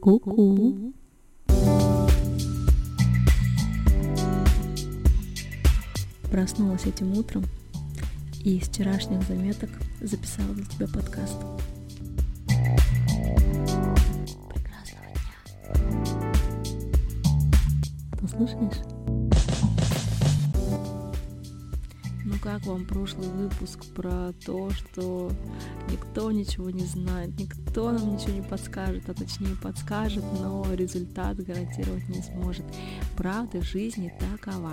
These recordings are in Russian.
Ку-ку. Проснулась этим утром и из вчерашних заметок записала для тебя подкаст. Прекрасного дня. Послушаешь? Ну как вам прошлый выпуск про то, что никто ничего не знает, никто нам ничего не подскажет, а точнее подскажет, но результат гарантировать не сможет. Правда жизни такова.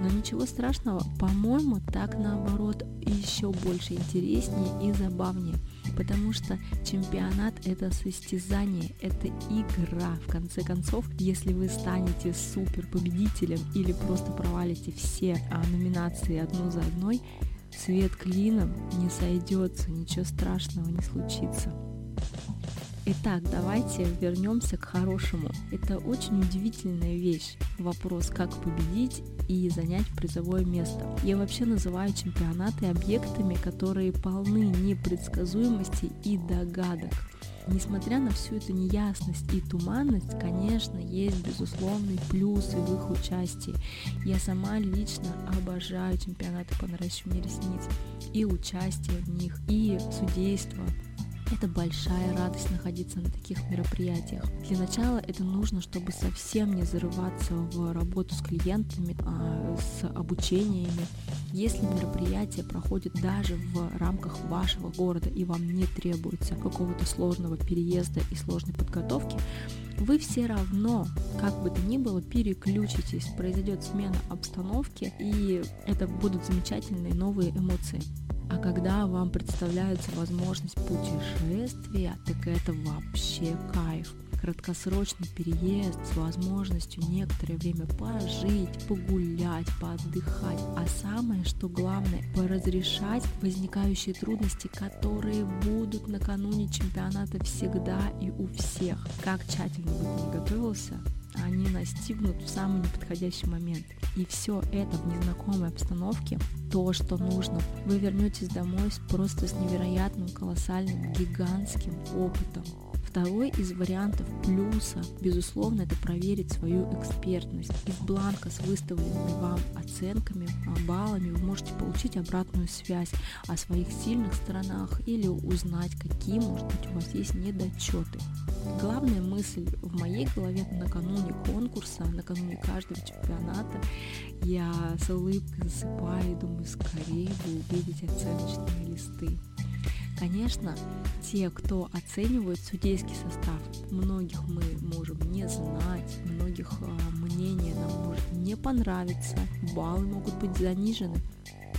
Но ничего страшного, по-моему, так наоборот еще больше интереснее и забавнее потому что чемпионат это состязание, это игра. В конце концов, если вы станете супер победителем или просто провалите все а, номинации одну за одной, свет клином не сойдется, ничего страшного не случится. Итак, давайте вернемся к хорошему. Это очень удивительная вещь. Вопрос, как победить и занять призовое место. Я вообще называю чемпионаты объектами, которые полны непредсказуемости и догадок. Несмотря на всю эту неясность и туманность, конечно, есть безусловные плюсы в их участии. Я сама лично обожаю чемпионаты по наращиванию ресниц и участие в них, и судейство, это большая радость находиться на таких мероприятиях. Для начала это нужно, чтобы совсем не зарываться в работу с клиентами, а, с обучениями. Если мероприятие проходит даже в рамках вашего города и вам не требуется какого-то сложного переезда и сложной подготовки, вы все равно, как бы то ни было, переключитесь, произойдет смена обстановки, и это будут замечательные новые эмоции. А когда вам представляется возможность путешествия, так это вообще кайф. Краткосрочный переезд с возможностью некоторое время пожить, погулять, поотдыхать. А самое, что главное, поразрешать возникающие трудности, которые будут накануне чемпионата всегда и у всех. Как тщательно бы не готовился, они настигнут в самый неподходящий момент. И все это в незнакомой обстановке, то, что нужно. Вы вернетесь домой просто с невероятным, колоссальным, гигантским опытом. Второй из вариантов плюса, безусловно, это проверить свою экспертность. Из бланка с выставленными вам оценками, а, баллами вы можете получить обратную связь о своих сильных сторонах или узнать, какие, может быть, у вас есть недочеты. Главная мысль в моей голове накануне конкурса, накануне каждого чемпионата, я с улыбкой засыпаю и думаю, скорее бы увидеть оценочные листы. Конечно, те, кто оценивает судейский состав, многих мы можем не знать, многих а, мнение нам может не понравиться, баллы могут быть занижены,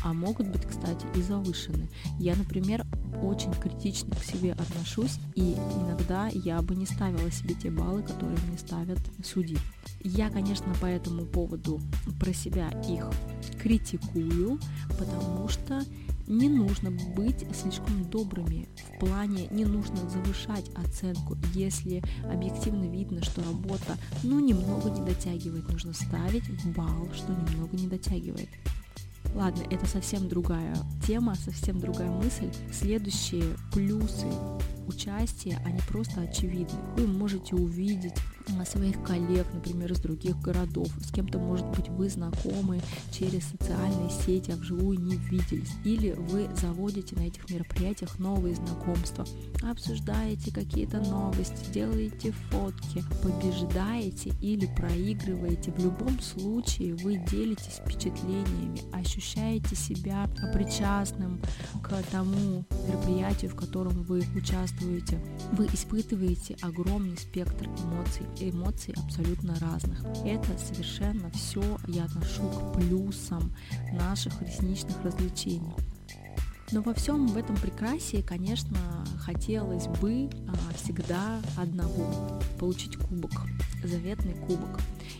а могут быть, кстати, и завышены. Я, например, очень критично к себе отношусь, и иногда я бы не ставила себе те баллы, которые мне ставят судьи. Я, конечно, по этому поводу про себя их критикую, потому что не нужно быть слишком добрыми. В плане не нужно завышать оценку. Если объективно видно, что работа ну немного не дотягивает, нужно ставить балл, что немного не дотягивает. Ладно, это совсем другая тема, совсем другая мысль. Следующие плюсы участия, они просто очевидны. Вы можете увидеть своих коллег, например, из других городов. С кем-то, может быть, вы знакомы через социальные сети, а вживую не виделись. Или вы заводите на этих мероприятиях новые знакомства, обсуждаете какие-то новости, делаете фотки, побеждаете или проигрываете. В любом случае вы делитесь впечатлениями, ощущаете себя причастным к тому мероприятию, в котором вы участвуете. Вы испытываете огромный спектр эмоций эмоций абсолютно разных. Это совершенно все я отношу к плюсам наших ресничных развлечений. Но во всем в этом прекрасии, конечно, хотелось бы а, всегда одного – получить кубок, заветный кубок.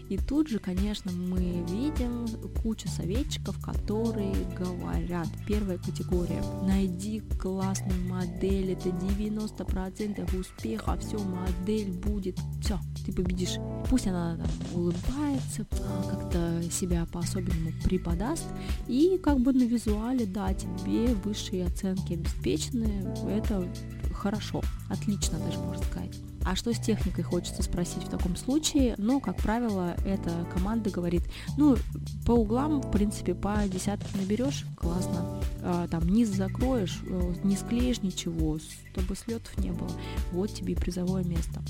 И тут же, конечно, мы видим кучу советчиков, которые говорят, первая категория, найди классную модель, это 90% успеха, все, модель будет, все, ты победишь. Пусть она там улыбается, а, как-то себя по-особенному преподаст, и как бы на визуале, да, тебе высшие оценки обеспечены, это хорошо, отлично даже можно сказать. А что с техникой хочется спросить в таком случае? Ну, как правило, эта команда говорит, ну, по углам, в принципе, по десятке наберешь, классно. А, там низ закроешь, э, не склеишь ничего, чтобы слетов не было. Вот тебе и призовое место.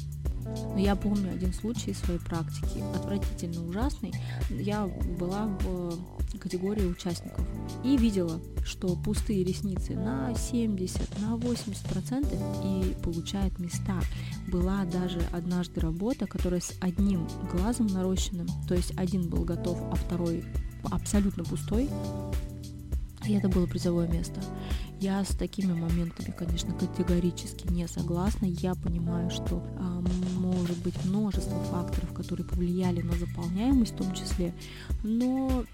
Но я помню один случай из своей практики, отвратительно ужасный. Я была в категории участников и видела, что пустые ресницы на 70, на 80 процентов и получают места. Была даже однажды работа, которая с одним глазом нарощенным, то есть один был готов, а второй абсолютно пустой, и это было призовое место. Я с такими моментами, конечно, категорически не согласна. Я понимаю, что э, может быть множество факторов, которые повлияли на заполняемость в том числе, но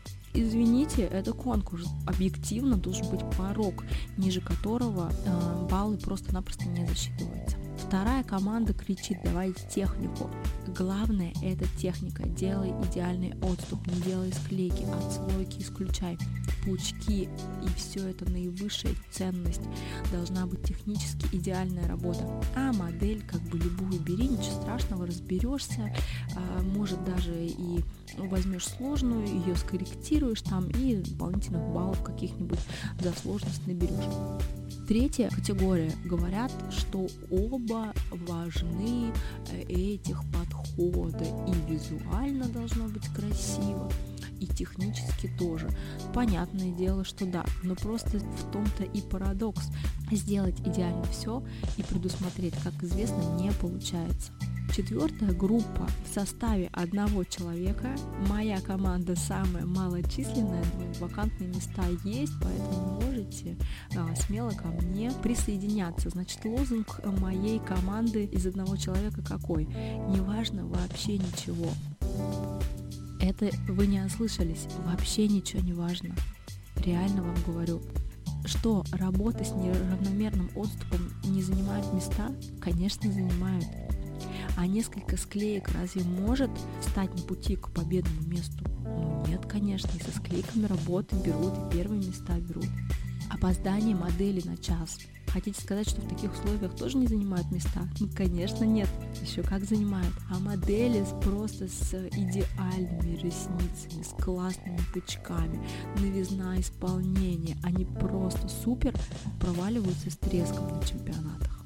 извините, это конкурс. Объективно должен быть порог, ниже которого э, баллы просто-напросто не засчитываются. Вторая команда кричит, давайте технику. Главное это техника. Делай идеальный отступ, не делай склейки, отслойки исключай. Пучки и все это наивысшая ценность. Должна быть технически идеальная работа. А модель, как бы любую бери, ничего страшного, разберешься. А, может даже и возьмешь сложную, ее скорректируешь там и дополнительных баллов каких-нибудь за сложность наберешь. Третья категория говорят, что оба важны э, этих подхода. И визуально должно быть красиво, и технически тоже. Понятное дело, что да, но просто в том-то и парадокс. Сделать идеально все и предусмотреть, как известно, не получается. Четвертая группа в составе одного человека. Моя команда самая малочисленная, вакантные места есть, поэтому можете а, смело ко мне присоединяться. Значит, лозунг моей команды из одного человека какой? Неважно вообще ничего. Это вы не ослышались, вообще ничего не важно. Реально вам говорю. Что работа с неравномерным отступом не занимает места? Конечно, занимают. А несколько склеек разве может стать на пути к победному месту? Ну нет, конечно, и со склейками работы берут, и первые места берут. Опоздание модели на час. Хотите сказать, что в таких условиях тоже не занимают места? Ну, конечно, нет. Еще как занимают. А модели просто с идеальными ресницами, с классными пучками, новизна исполнения. Они просто супер проваливаются с треском на чемпионатах.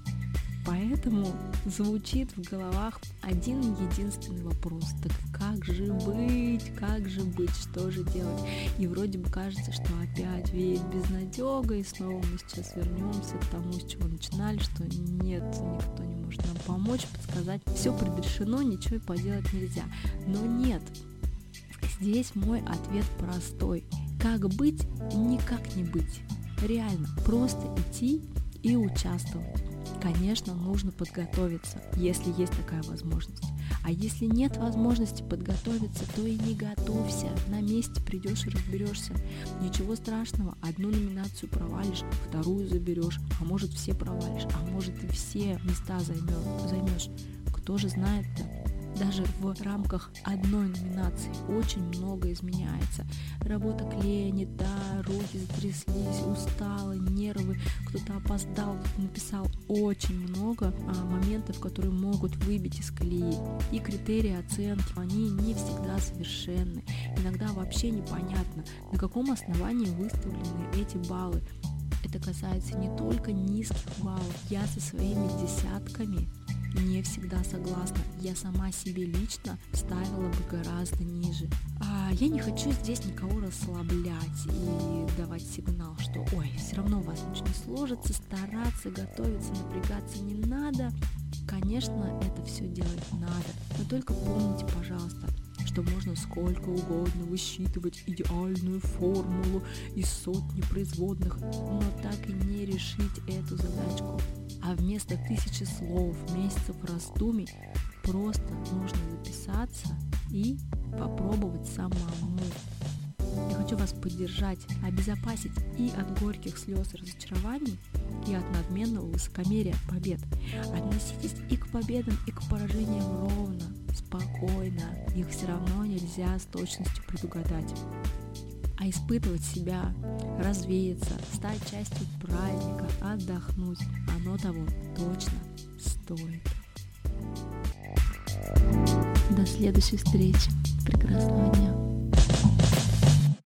Поэтому звучит в головах один единственный вопрос. Так как же быть? Как же быть? Что же делать? И вроде бы кажется, что опять веет безнадега, и снова мы сейчас вернемся к тому, с чего начинали, что нет, никто не может нам помочь, подсказать. Все предрешено, ничего и поделать нельзя. Но нет, здесь мой ответ простой. Как быть? Никак не быть. Реально, просто идти и участвовать. Конечно, нужно подготовиться, если есть такая возможность. А если нет возможности подготовиться, то и не готовься. На месте придешь и разберешься. Ничего страшного, одну номинацию провалишь, вторую заберешь, а может все провалишь, а может и все места займешь. Кто же знает-то? Даже в рамках одной номинации очень много изменяется. Работа клея не та, руки затряслись, устала, нервы, кто-то опоздал, написал очень много а, моментов, которые могут выбить из колеи. И критерии оценки, они не всегда совершенны. Иногда вообще непонятно, на каком основании выставлены эти баллы. Это касается не только низких баллов. Я со своими десятками не всегда согласна. Я сама себе лично ставила бы гораздо ниже. А я не хочу здесь никого расслаблять и давать сигнал, что ой, все равно у вас ничего не сложится, стараться, готовиться, напрягаться не надо. Конечно, это все делать надо, но только помните, пожалуйста, что можно сколько угодно высчитывать идеальную формулу из сотни производных, но так и не решить эту задачку а вместо тысячи слов, месяцев раздумий просто нужно записаться и попробовать самому. Я хочу вас поддержать, обезопасить и от горьких слез и разочарований, и от надменного высокомерия побед. Относитесь и к победам, и к поражениям ровно, спокойно. Их все равно нельзя с точностью предугадать. а испытывать себя, развеяться, стать частью праздника, отдохнуть, оно того точно стоит. До следующей встречи. Прекрасного дня.